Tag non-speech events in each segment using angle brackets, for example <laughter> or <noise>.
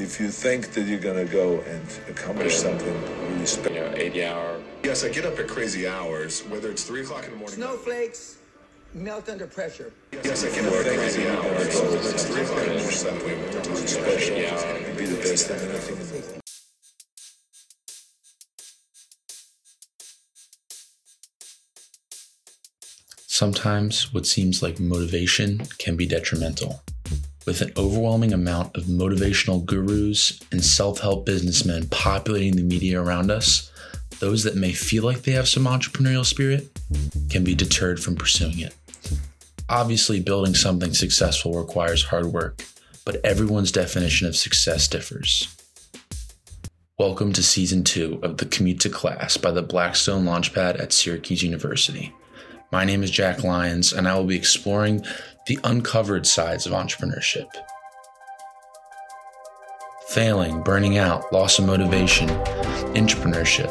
If you think that you're gonna go and accomplish something really special, you know, 80 hour. Yes, I get up at crazy hours, whether it's 3 o'clock in the morning. Snowflakes melt under pressure. Yes, I get up at crazy hours, whether it's 3 o'clock in the morning. something special, and be the best at anything. Sometimes what seems like motivation can be detrimental. With an overwhelming amount of motivational gurus and self help businessmen populating the media around us, those that may feel like they have some entrepreneurial spirit can be deterred from pursuing it. Obviously, building something successful requires hard work, but everyone's definition of success differs. Welcome to season two of the Commute to Class by the Blackstone Launchpad at Syracuse University. My name is Jack Lyons, and I will be exploring the uncovered sides of entrepreneurship. Failing, burning out, loss of motivation, entrepreneurship,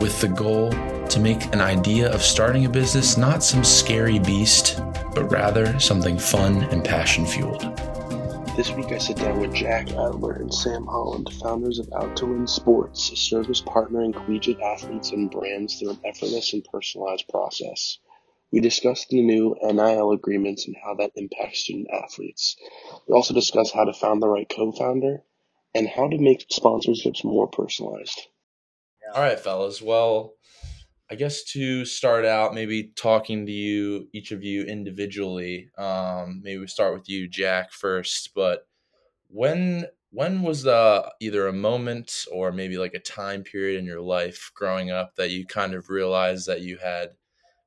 with the goal to make an idea of starting a business not some scary beast, but rather something fun and passion fueled. This week I sit down with Jack Adler and Sam Holland, founders of Out2Win Sports, a service partnering collegiate athletes and brands through an effortless and personalized process. We discussed the new NIL agreements and how that impacts student athletes. We also discuss how to find the right co-founder and how to make sponsorships more personalized. All right, fellas. Well, I guess to start out, maybe talking to you, each of you individually. Um, maybe we start with you, Jack, first. But when when was the either a moment or maybe like a time period in your life growing up that you kind of realized that you had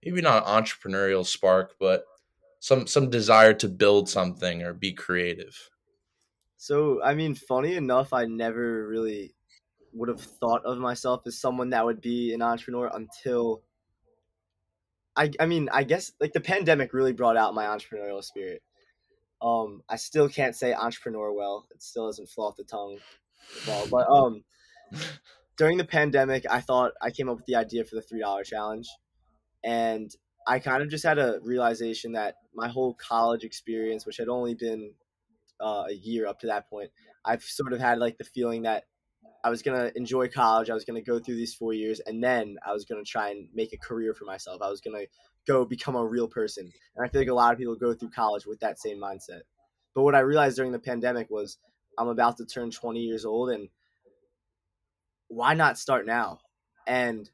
maybe not an entrepreneurial spark, but some some desire to build something or be creative? So, I mean, funny enough, I never really would have thought of myself as someone that would be an entrepreneur until I I mean, I guess like the pandemic really brought out my entrepreneurial spirit. Um, I still can't say entrepreneur well. It still doesn't flow off the tongue well, but um <laughs> during the pandemic, I thought I came up with the idea for the $3 challenge and I kind of just had a realization that my whole college experience, which had only been uh, a year up to that point, I've sort of had like the feeling that I was gonna enjoy college. I was gonna go through these four years, and then I was gonna try and make a career for myself. I was gonna go become a real person, and I feel like a lot of people go through college with that same mindset. But what I realized during the pandemic was I'm about to turn 20 years old, and why not start now? And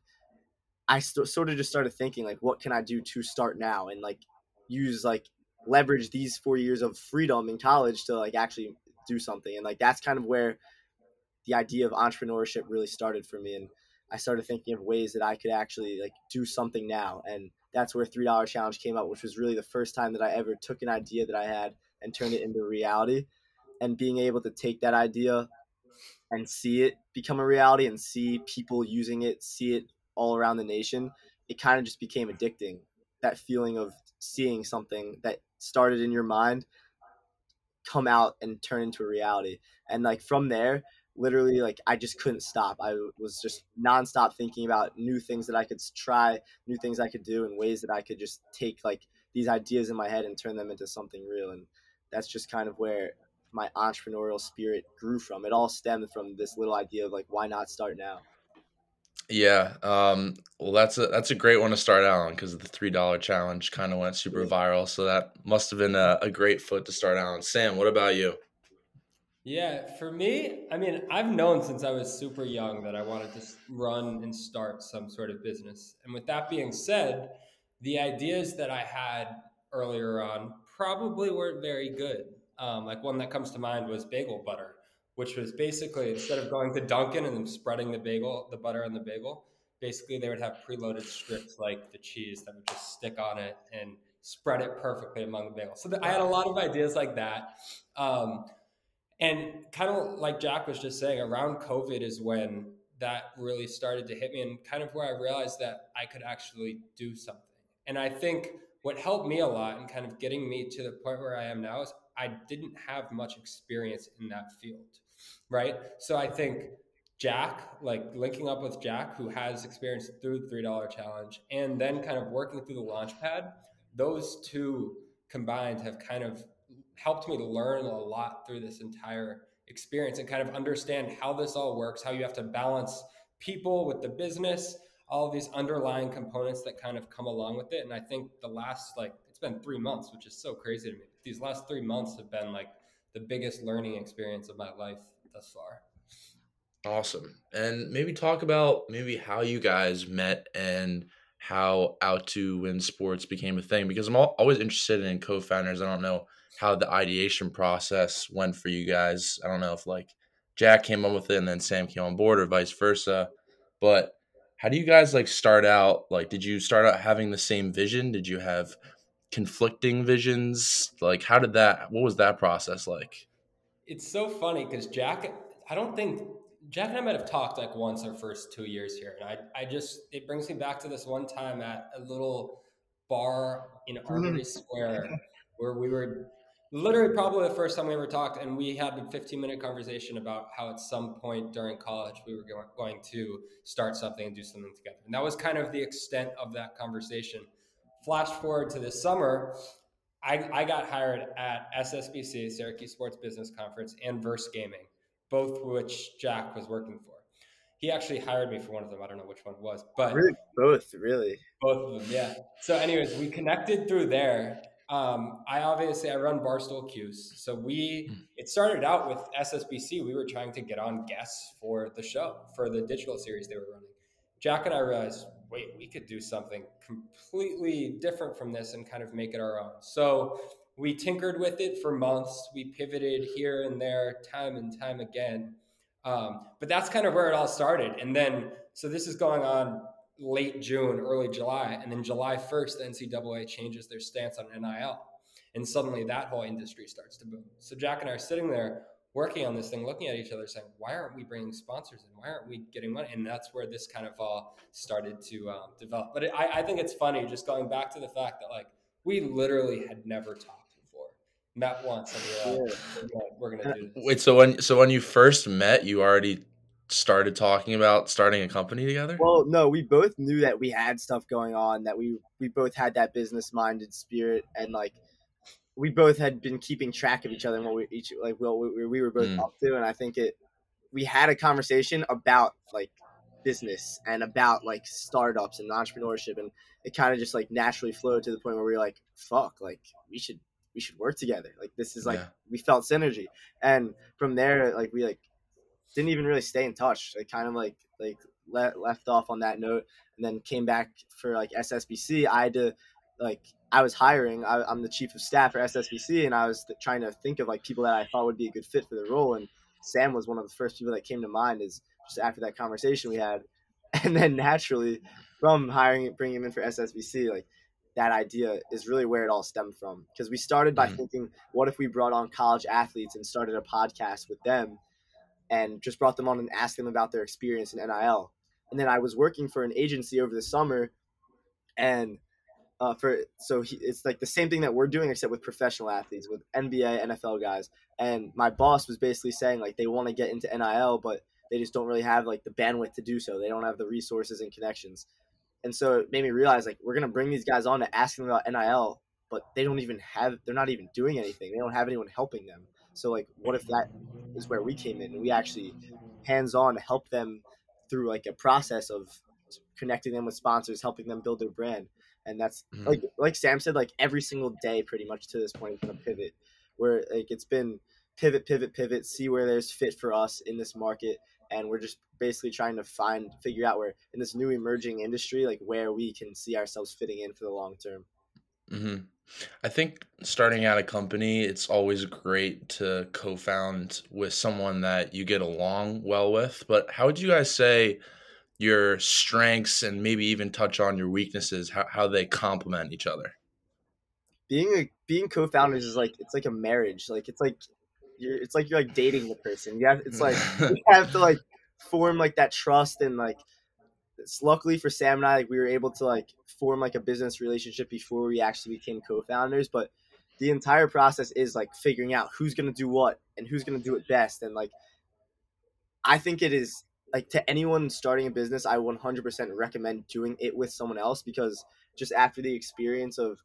I st- sort of just started thinking like, what can I do to start now and like use like leverage these four years of freedom in college to like actually do something. And like that's kind of where the idea of entrepreneurship really started for me. And I started thinking of ways that I could actually like do something now. And that's where three dollar challenge came up, which was really the first time that I ever took an idea that I had and turned it into reality. And being able to take that idea and see it become a reality and see people using it, see it all around the nation, it kind of just became addicting. That feeling of seeing something that started in your mind come out and turn into a reality. And like from there, literally like I just couldn't stop. I was just nonstop thinking about new things that I could try, new things I could do, and ways that I could just take like these ideas in my head and turn them into something real. And that's just kind of where my entrepreneurial spirit grew from. It all stemmed from this little idea of like, why not start now? Yeah. Um, well, that's a that's a great one to start out on because the three dollar challenge kind of went super viral. So that must have been a, a great foot to start out on. Sam, what about you? Yeah, for me, I mean, I've known since I was super young that I wanted to run and start some sort of business. And with that being said, the ideas that I had earlier on probably weren't very good. Um, like one that comes to mind was bagel butter which was basically instead of going to Dunkin' and then spreading the bagel, the butter on the bagel, basically they would have preloaded strips like the cheese that would just stick on it and spread it perfectly among the bagel. So the, I had a lot of ideas like that. Um, and kind of like Jack was just saying, around COVID is when that really started to hit me and kind of where I realized that I could actually do something. And I think what helped me a lot and kind of getting me to the point where I am now is I didn't have much experience in that field right? So I think Jack, like linking up with Jack, who has experience through the three dollar challenge, and then kind of working through the launch pad, those two combined have kind of helped me to learn a lot through this entire experience and kind of understand how this all works, how you have to balance people with the business, all of these underlying components that kind of come along with it. And I think the last like it's been three months, which is so crazy to me. These last three months have been like the biggest learning experience of my life thus far. Awesome. And maybe talk about maybe how you guys met and how Out2Win Sports became a thing because I'm always interested in co-founders. I don't know how the ideation process went for you guys. I don't know if like Jack came up with it and then Sam came on board or vice versa. But how do you guys like start out? Like, did you start out having the same vision? Did you have conflicting visions? Like, how did that, what was that process like? It's so funny because Jack, I don't think Jack and I might have talked like once our first two years here. And I, I just, it brings me back to this one time at a little bar in mm-hmm. Armory Square where we were literally probably the first time we ever talked. And we had a 15 minute conversation about how at some point during college we were going to start something and do something together. And that was kind of the extent of that conversation. Flash forward to this summer, I, I got hired at SSBC, Syracuse Sports Business Conference, and Verse Gaming both which Jack was working for. He actually hired me for one of them. I don't know which one it was, but really both, really both of them. Yeah. So, anyways, we connected through there. Um, I obviously I run Barstool Cuse, so we hmm. it started out with SSBC. We were trying to get on guests for the show for the digital series they were running. Jack and I realized, wait, we could do something completely different from this and kind of make it our own. So we tinkered with it for months. We pivoted here and there, time and time again. Um, but that's kind of where it all started. And then, so this is going on late June, early July, and then July 1st, the NCAA changes their stance on NIL. And suddenly that whole industry starts to boom. So Jack and I are sitting there working on this thing, looking at each other, saying, "Why aren't we bringing sponsors in? Why aren't we getting money?" And that's where this kind of all started to um, develop. But it, I, I think it's funny, just going back to the fact that like we literally had never talked before, met once and we're like, yeah. we're gonna do this. Wait, so when so when you first met, you already started talking about starting a company together? Well, no, we both knew that we had stuff going on, that we we both had that business minded spirit, and like we both had been keeping track of each other and what we each like well we, we were both mm. up to, and I think it we had a conversation about like business and about like startups and entrepreneurship and it kind of just like naturally flowed to the point where we were like fuck like we should we should work together. Like this is like yeah. we felt synergy, and from there, like we like didn't even really stay in touch. Like kind of like like let, left off on that note, and then came back for like SSBC. I had to like I was hiring. I, am the chief of staff for SSBC, and I was th- trying to think of like people that I thought would be a good fit for the role. And Sam was one of the first people that came to mind. Is just after that conversation we had, <laughs> and then naturally from hiring bringing him in for SSBC, like that idea is really where it all stemmed from. Because we started by mm-hmm. thinking, what if we brought on college athletes and started a podcast with them and just brought them on and asked them about their experience in NIL? And then I was working for an agency over the summer and uh, for so he, it's like the same thing that we're doing except with professional athletes with NBA NFL guys and my boss was basically saying like they want to get into NIL but they just don't really have like the bandwidth to do so they don't have the resources and connections and so it made me realize like we're gonna bring these guys on to ask them about NIL, but they don't even have they're not even doing anything. They don't have anyone helping them. So like what if that is where we came in and we actually hands on help them through like a process of connecting them with sponsors, helping them build their brand. And that's mm-hmm. like like Sam said, like every single day pretty much to this point is gonna pivot. Where like it's been pivot, pivot, pivot, see where there's fit for us in this market and we're just basically trying to find figure out where in this new emerging industry like where we can see ourselves fitting in for the long term mm-hmm. i think starting out a company it's always great to co-found with someone that you get along well with but how would you guys say your strengths and maybe even touch on your weaknesses how, how they complement each other being a being co-founders is like it's like a marriage like it's like you're it's like you're like dating the person. You have it's like <laughs> you have to like form like that trust and like it's luckily for Sam and I like we were able to like form like a business relationship before we actually became co-founders, but the entire process is like figuring out who's going to do what and who's going to do it best and like I think it is like to anyone starting a business, I 100% recommend doing it with someone else because just after the experience of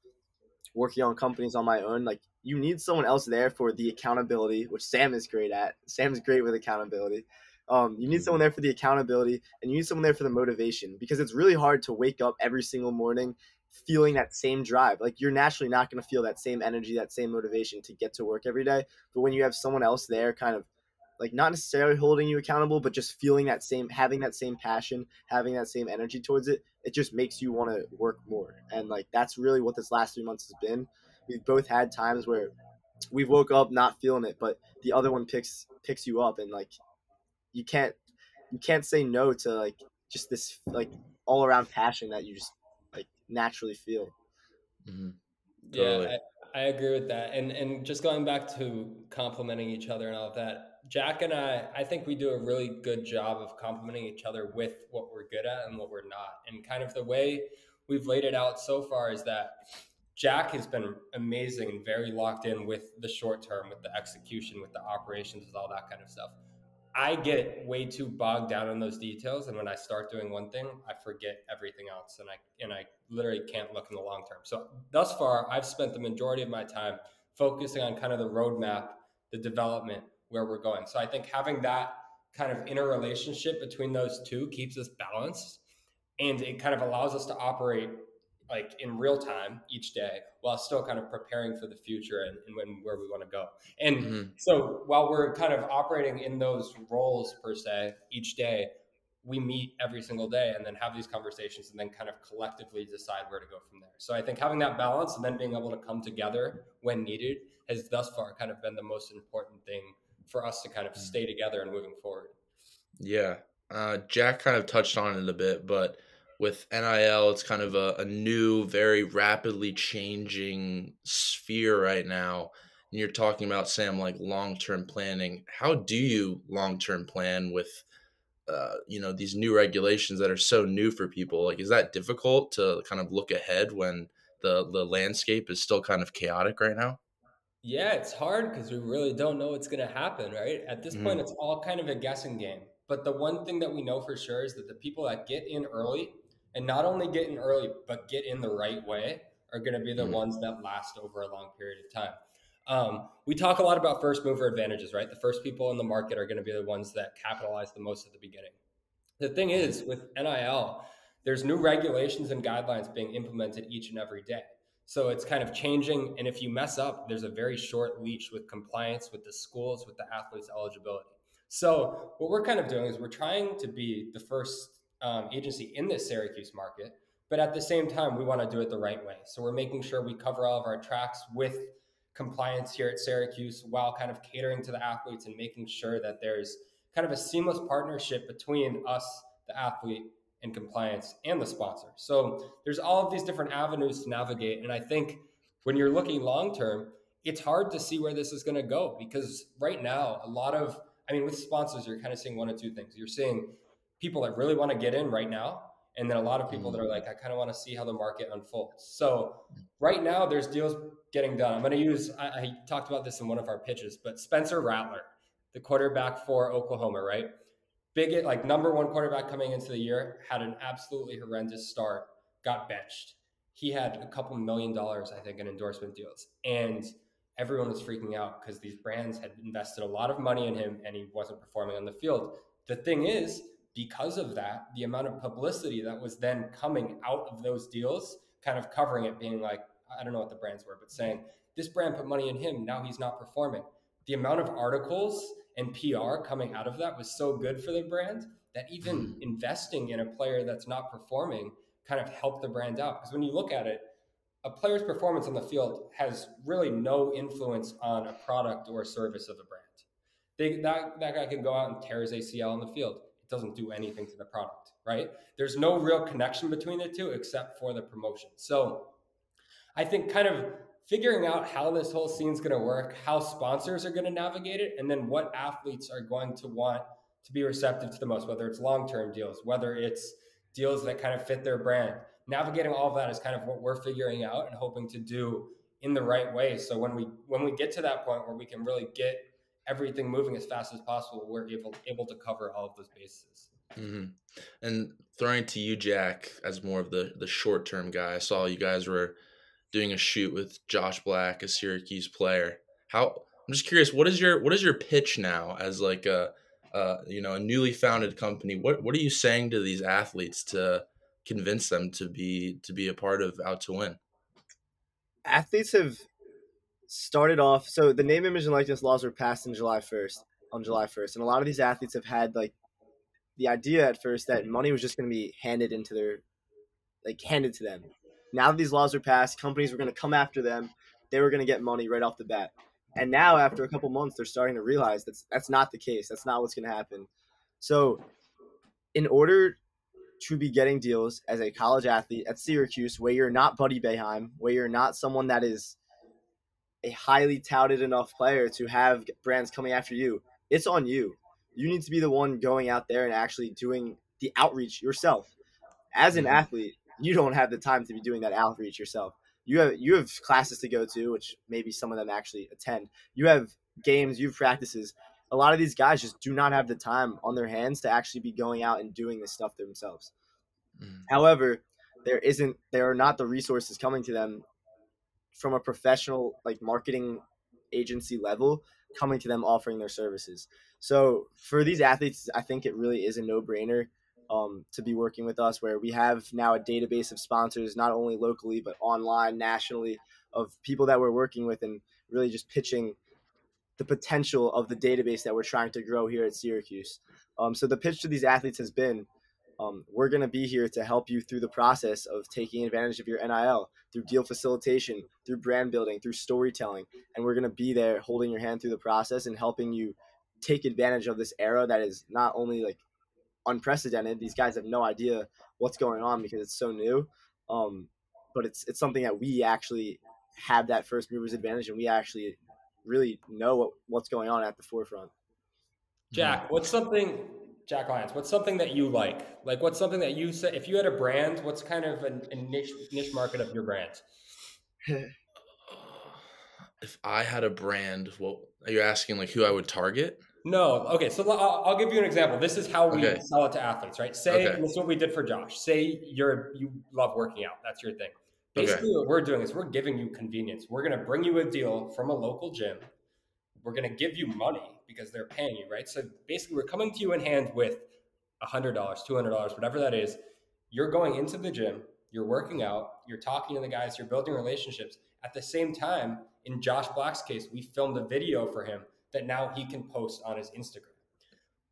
working on companies on my own, like you need someone else there for the accountability, which Sam is great at. Sam's great with accountability. Um, you need someone there for the accountability, and you need someone there for the motivation because it's really hard to wake up every single morning feeling that same drive. Like you're naturally not going to feel that same energy, that same motivation to get to work every day. But when you have someone else there, kind of like not necessarily holding you accountable, but just feeling that same, having that same passion, having that same energy towards it, it just makes you want to work more. And like that's really what this last three months has been. We've both had times where we woke up not feeling it, but the other one picks picks you up, and like you can't you can't say no to like just this like all around passion that you just like naturally feel. Mm-hmm. Totally. Yeah, I, I, agree with that. And and just going back to complimenting each other and all of that, Jack and I, I think we do a really good job of complimenting each other with what we're good at and what we're not. And kind of the way we've laid it out so far is that Jack has been amazing and very locked in with the short term, with the execution, with the operations, with all that kind of stuff. I get way too bogged down in those details, and when I start doing one thing, I forget everything else, and I and I literally can't look in the long term. So thus far, I've spent the majority of my time focusing on kind of the roadmap, the development, where we're going. So I think having that kind of interrelationship between those two keeps us balanced, and it kind of allows us to operate like in real time each day while still kind of preparing for the future and, and when where we want to go and mm-hmm. so while we're kind of operating in those roles per se each day we meet every single day and then have these conversations and then kind of collectively decide where to go from there so i think having that balance and then being able to come together when needed has thus far kind of been the most important thing for us to kind of mm-hmm. stay together and moving forward yeah uh, jack kind of touched on it a bit but with NIL, it's kind of a, a new, very rapidly changing sphere right now. And you're talking about Sam, like long term planning. How do you long term plan with, uh, you know, these new regulations that are so new for people? Like, is that difficult to kind of look ahead when the the landscape is still kind of chaotic right now? Yeah, it's hard because we really don't know what's going to happen, right? At this mm-hmm. point, it's all kind of a guessing game. But the one thing that we know for sure is that the people that get in early and not only get in early, but get in the right way are going to be the mm-hmm. ones that last over a long period of time. Um, we talk a lot about first mover advantages, right? The first people in the market are going to be the ones that capitalize the most at the beginning. The thing is, with NIL, there's new regulations and guidelines being implemented each and every day. So it's kind of changing. And if you mess up, there's a very short leash with compliance with the schools, with the athletes' eligibility. So what we're kind of doing is we're trying to be the first um, agency in this Syracuse market. But at the same time, we want to do it the right way. So we're making sure we cover all of our tracks with compliance here at Syracuse while kind of catering to the athletes and making sure that there's kind of a seamless partnership between us, the athlete, and compliance and the sponsor. So there's all of these different avenues to navigate. And I think when you're looking long term, it's hard to see where this is going to go because right now, a lot of, I mean, with sponsors, you're kind of seeing one of two things. You're seeing people that really want to get in right now and then a lot of people that are mm. like i kind of want to see how the market unfolds. So right now there's deals getting done. I'm going to use I, I, talked about this in one of our pitches but spencer rattler the quarterback for oklahoma right? Big like number one quarterback coming into the year had an absolutely horrendous start got benched. He had a couple million dollars i think in endorsement deals and everyone was freaking out because these brands had invested a lot of money in him and he wasn't performing on the field. The thing is because of that, the amount of publicity that was then coming out of those deals, kind of covering it, being like, I don't know what the brands were, but saying, this brand put money in him, now he's not performing. The amount of articles and PR coming out of that was so good for the brand that even hmm. investing in a player that's not performing kind of helped the brand out. Because when you look at it, a player's performance on the field has really no influence on a product or service of the brand. They, that, that guy can go out and tear his ACL on the field doesn't do anything to the product, right? There's no real connection between the two except for the promotion. So I think kind of figuring out how this whole scene's going to work, how sponsors are going to navigate it, and then what athletes are going to want to be receptive to the most, whether it's long term deals, whether it's deals that kind of fit their brand. Navigating all of that is kind of what we're figuring out and hoping to do in the right way. So when we when we get to that point where we can really get everything moving as fast as possible, we're able able to cover all of those bases. Mm-hmm. And throwing to you, Jack, as more of the the short term guy, I saw you guys were doing a shoot with Josh Black, a Syracuse player. How I'm just curious, what is your what is your pitch now as like a uh, you know a newly founded company? What what are you saying to these athletes to convince them to be to be a part of Out2Win? Athletes have started off. So the name, image, and likeness laws were passed in July first on July first, and a lot of these athletes have had like the idea at first that money was just going to be handed into their like handed to them. Now that these laws are passed, companies were going to come after them. They were going to get money right off the bat. And now, after a couple months, they're starting to realize that's that's not the case. That's not what's going to happen. So, in order to be getting deals as a college athlete at Syracuse, where you're not Buddy Boeheim, where you're not someone that is a highly touted enough player to have brands coming after you, it's on you. You need to be the one going out there and actually doing the outreach yourself. As an athlete, you don't have the time to be doing that outreach yourself. You have you have classes to go to, which maybe some of them actually attend. You have games, you have practices. A lot of these guys just do not have the time on their hands to actually be going out and doing this stuff themselves. Mm. However, there isn't there are not the resources coming to them from a professional like marketing agency level coming to them offering their services. So for these athletes, I think it really is a no brainer um, to be working with us, where we have now a database of sponsors, not only locally but online, nationally, of people that we're working with, and really just pitching the potential of the database that we're trying to grow here at Syracuse. Um, so the pitch to these athletes has been. Um, we're going to be here to help you through the process of taking advantage of your NIL through deal facilitation, through brand building, through storytelling. And we're going to be there holding your hand through the process and helping you take advantage of this era that is not only like unprecedented. These guys have no idea what's going on because it's so new. Um, but it's it's something that we actually have that first movers advantage, and we actually really know what, what's going on at the forefront. Jack, what's something Jack Lyons, what's something that you like? Like, what's something that you say? If you had a brand, what's kind of a, a niche niche market of your brand? <sighs> if I had a brand, what are you asking? Like who I would target? No. Okay. So I'll, I'll, give you an example. This is how we okay. sell it to athletes, right? Say okay. this is what we did for Josh. Say you're you love working out. That's your thing. Basically, okay. what we're doing is we're giving you convenience. We're going to bring you a deal from a local gym. We're going to give you money because they're paying you, right? So basically, we're coming to you in hand with $100, $200, whatever that is. You're going into the gym, you're working out, you're talking to the guys, you're building relationships. At the same time, in Josh Black's case, we filmed a video for him that now he can post on his Instagram.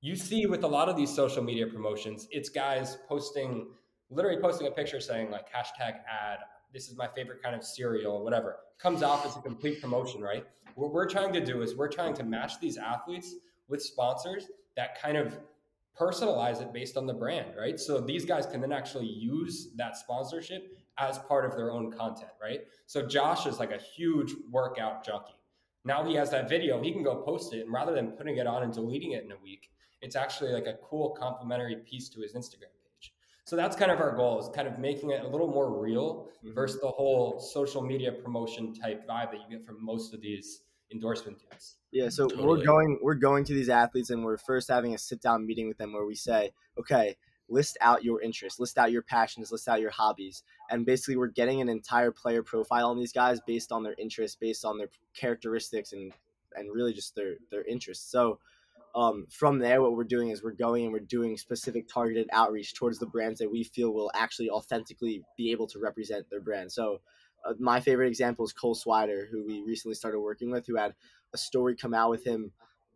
You see with a lot of these social media promotions, it's guys posting, literally posting a picture saying like hashtag ad, this is my favorite kind of cereal, or whatever. Comes off as a complete promotion, right? What we're trying to do is we're trying to match these athletes with sponsors that kind of personalize it based on the brand, right? So these guys can then actually use that sponsorship as part of their own content, right? So Josh is like a huge workout junkie. Now he has that video, he can go post it, and rather than putting it on and deleting it in a week, it's actually like a cool complementary piece to his Instagram. So that's kind of our goal is kind of making it a little more real mm-hmm. versus the whole social media promotion type vibe that you get from most of these endorsement deals. Yeah, so totally. we're going we're going to these athletes and we're first having a sit down meeting with them where we say, okay, list out your interests, list out your passions, list out your hobbies. And basically, we're getting an entire player profile on these guys based on their interests, based on their characteristics, and and really just their their interests. So um, from there, what we're doing is we're going and we're doing specific targeted outreach towards the brands that we feel will actually authentically be able to represent their brand. So. Uh, my favorite example is Cole Swider, who we recently started working with, who had a story come out with him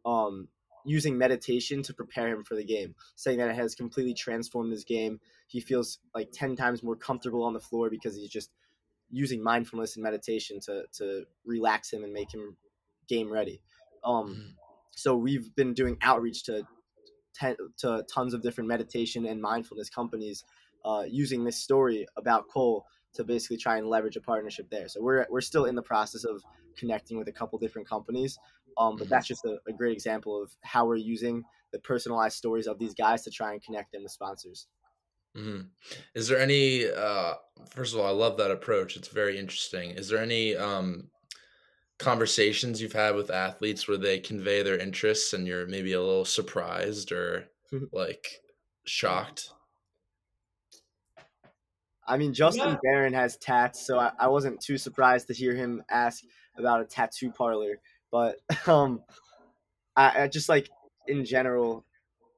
um, using meditation to prepare him for the game, saying that it has completely transformed his game. He feels like 10 times more comfortable on the floor because he's just using mindfulness and meditation to, to relax him and make him game ready. Um, mm-hmm. So we've been doing outreach to, ten, to tons of different meditation and mindfulness companies uh, using this story about Cole to basically try and leverage a partnership there. So we're, we're still in the process of connecting with a couple different companies. Um, but that's just a, a, great example of how we're using the personalized stories of these guys to try and connect them with sponsors. Mm-hmm. Is there any? Uh, first of all, I love that approach. It's very interesting. Is there any um, conversations you've had with athletes where they convey their interests and you're maybe a little surprised or like shocked? I mean, Justin Yeah. Barron has tats, so I, I wasn't too surprised to hear him ask about a tattoo parlor. But <laughs> um, I, I just like in general,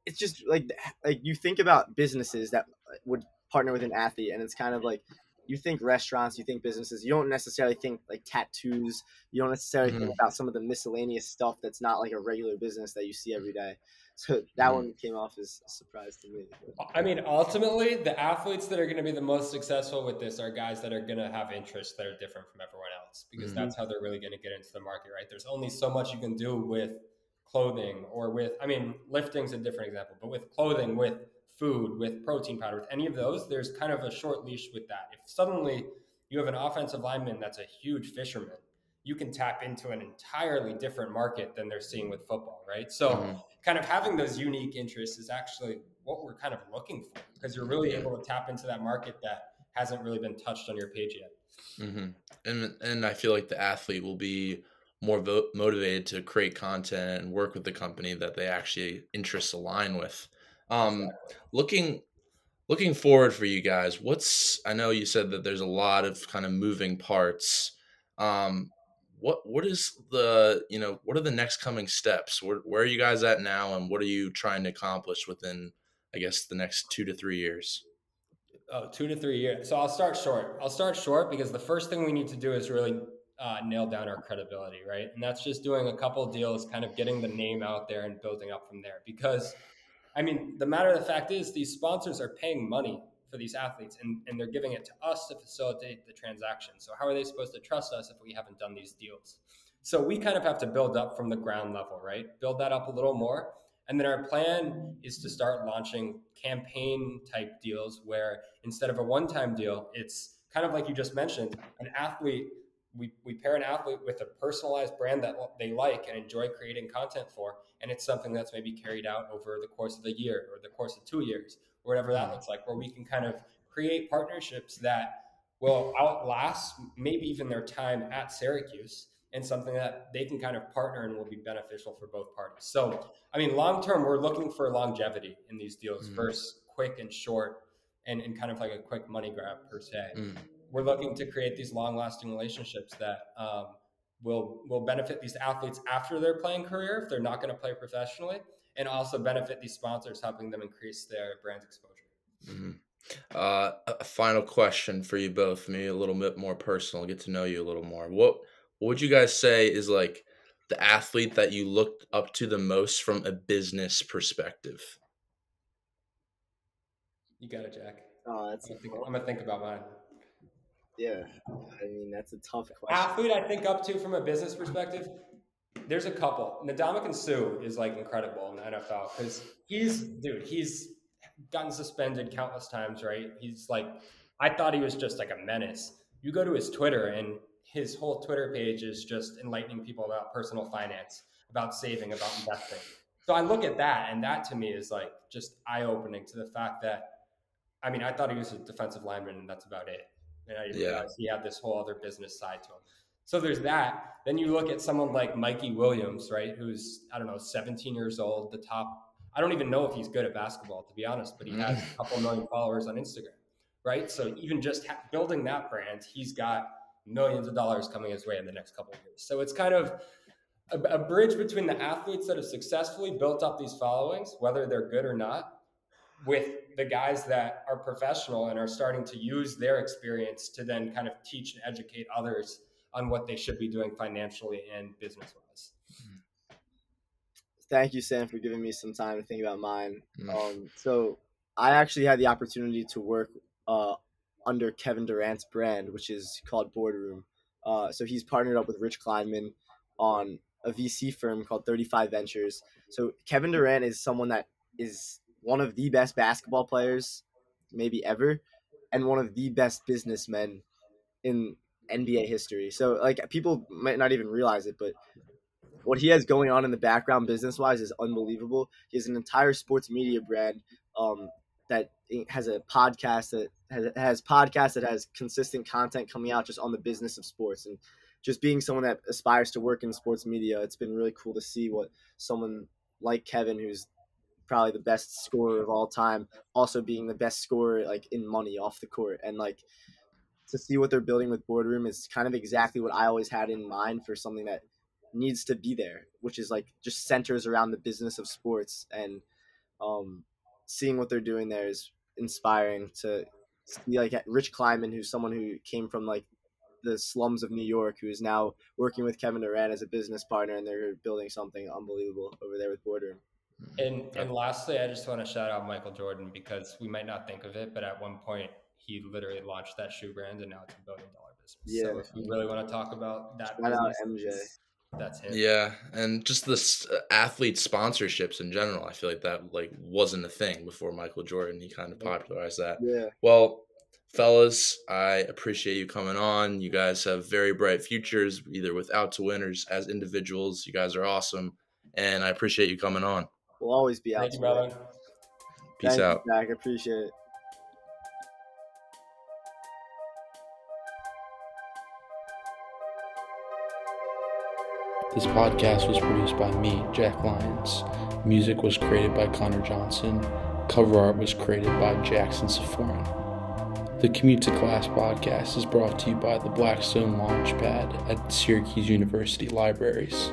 it's just like like you think about businesses that would partner with an athlete, and it's kind of like you think restaurants, you think businesses, you don't necessarily think like tattoos, you don't necessarily think Mhm. about some of the miscellaneous stuff that's not like a regular business that you see every day. So that Mhm. one came off as a surprise to me. I mean, ultimately, the athletes that are going to be the most successful with this are guys that are going to have interests that are different from everyone else because Mhm. that's how they're really going to get into the market, right? There's only so much you can do with clothing or with, I mean, lifting's a different example, but with clothing, with food, with protein powder, with any of those, there's kind of a short leash with that. If suddenly you have an offensive lineman that's a huge fisherman, you can tap into an entirely different market than they're seeing with football, right? So, Mhm. kind of having those unique interests is actually what we're kind of looking for because you're really Yeah. able to tap into that market that hasn't really been touched on your page yet. hmm And and I feel like the athlete will be more vo- motivated to create content and work with the company that they actually interests align with. Um, looking looking forward for you guys, what's I know you said that there's a lot of kind of moving parts. Um, what what is the you know what are the next coming steps? Where where are you guys at now, and what are you trying to accomplish within I guess the next two to three years? Oh, two to three years. So I'll start short. I'll start short because the first thing we need to do is really uh, nail down our credibility, right? And that's just doing a couple deals, kind of getting the name out there and building up from there. Because, I mean, the matter of the fact is, these sponsors are paying money for these athletes and, and they're giving it to us to facilitate the transaction. So, how are they supposed to trust us if we haven't done these deals? So, we kind of have to build up from the ground level, right? Build that up a little more. And then our plan is to start launching campaign type deals where instead of a one time deal, it's kind of like you just mentioned an athlete. We, we pair an athlete with a personalized brand that they like and enjoy creating content for. And it's something that's maybe carried out over the course of a year or the course of two years or whatever that looks like, where we can kind of create partnerships that will outlast maybe even their time at Syracuse and something that they can kind of partner and will be beneficial for both parties. So, I mean, long term, we're looking for longevity in these deals Mhm. versus quick and short and, and kind of like a quick money grab per se. Mm. We're looking to create these long lasting relationships that um, will will benefit these athletes after their playing career if they're not going to play professionally, and also benefit these sponsors, helping them increase their brand exposure. Mhm. Uh, a final question for you both, maybe a little bit more personal, get to know you a little more. What what would you guys say is like the athlete that you looked up to the most from a business perspective? You got it, Jack. Oh, that's I'm gonna, think, I'm gonna think about mine. Yeah. I mean, that's a tough question. Athlete I think up to from a business perspective, there's a couple. Ndamukong Suh is like incredible in the NFL because he's dude, he's gotten suspended countless times, right? He's like I thought he was just like a menace. You go to his Twitter and his whole Twitter page is just enlightening people about personal finance, about saving, about investing. So I look at that and that to me is like just eye opening to the fact that I mean, I thought he was a defensive lineman and that's about it. And I didn't Yeah. realize he had this whole other business side to him. So there's that. Then you look at someone like Mikey Williams, right? Who's, I don't know, 17 years old, the top. I don't even know if he's good at basketball, to be honest, but he has a mm. couple million followers on Instagram, right? So even just ha- building that brand, he's got millions of dollars coming his way in the next couple of years. So it's kind of a, a bridge between the athletes that have successfully built up these followings, whether they're good or not, with the guys that are professional and are starting to use their experience to then kind of teach and educate others on what they should be doing financially and business wise. Thank you, Sam, for giving me some time to think about mine. Mm. Um, so I actually had the opportunity to work uh, under Kevin Durant's brand, which is called Boardroom. Uh, so he's partnered up with Rich Kleiman on a VC firm called 35 Ventures. So Kevin Durant is someone that is one of the best basketball players, maybe ever, and one of the best businessmen in NBA history. So like people might not even realize it, but what he has going on in the background business wise is unbelievable. He has an entire sports media brand um, that has a podcast that has, has podcast that has consistent content coming out just on the business of sports and just being someone that aspires to work in sports media. It's been really cool to see what someone like Kevin, who's probably the best scorer of all time, also being the best scorer like in money off the court, and like to see what they're building with boardroom is kind of exactly what I always had in mind for something that needs to be there, which is like just centers around the business of sports and um, seeing what they're doing there is inspiring to see like Rich Kleiman, who's someone who came from like the slums of New York, who is now working with Kevin Durant as a business partner, and they're building something unbelievable over there with Boardroom. And and lastly, I just want to shout out Michael Jordan because we might not think of it, but at one point he literally launched that shoe brand, and now it's a billion dollar business. Yeah. So if you really want to talk about that, Shout out business, That's him. Yeah, and just the s- uh, athlete sponsorships in general, I feel like that like wasn't a thing before Michael Jordan. He kind of popularized that. Yeah, Well, fellas, I appreciate you coming on. You guys have very bright futures, either with out to winners as individuals. You guys are awesome, and I appreciate you coming on. We'll always be out. Thank you, brother. Peace Thank you, out. Jack. Appreciate it. This podcast was produced by me, Jack Lyons. Music was created by Connor Johnson. Cover art was created by Jackson Sephorin. The Commute to Class podcast is brought to you by the Blackstone Launchpad at Syracuse University Libraries.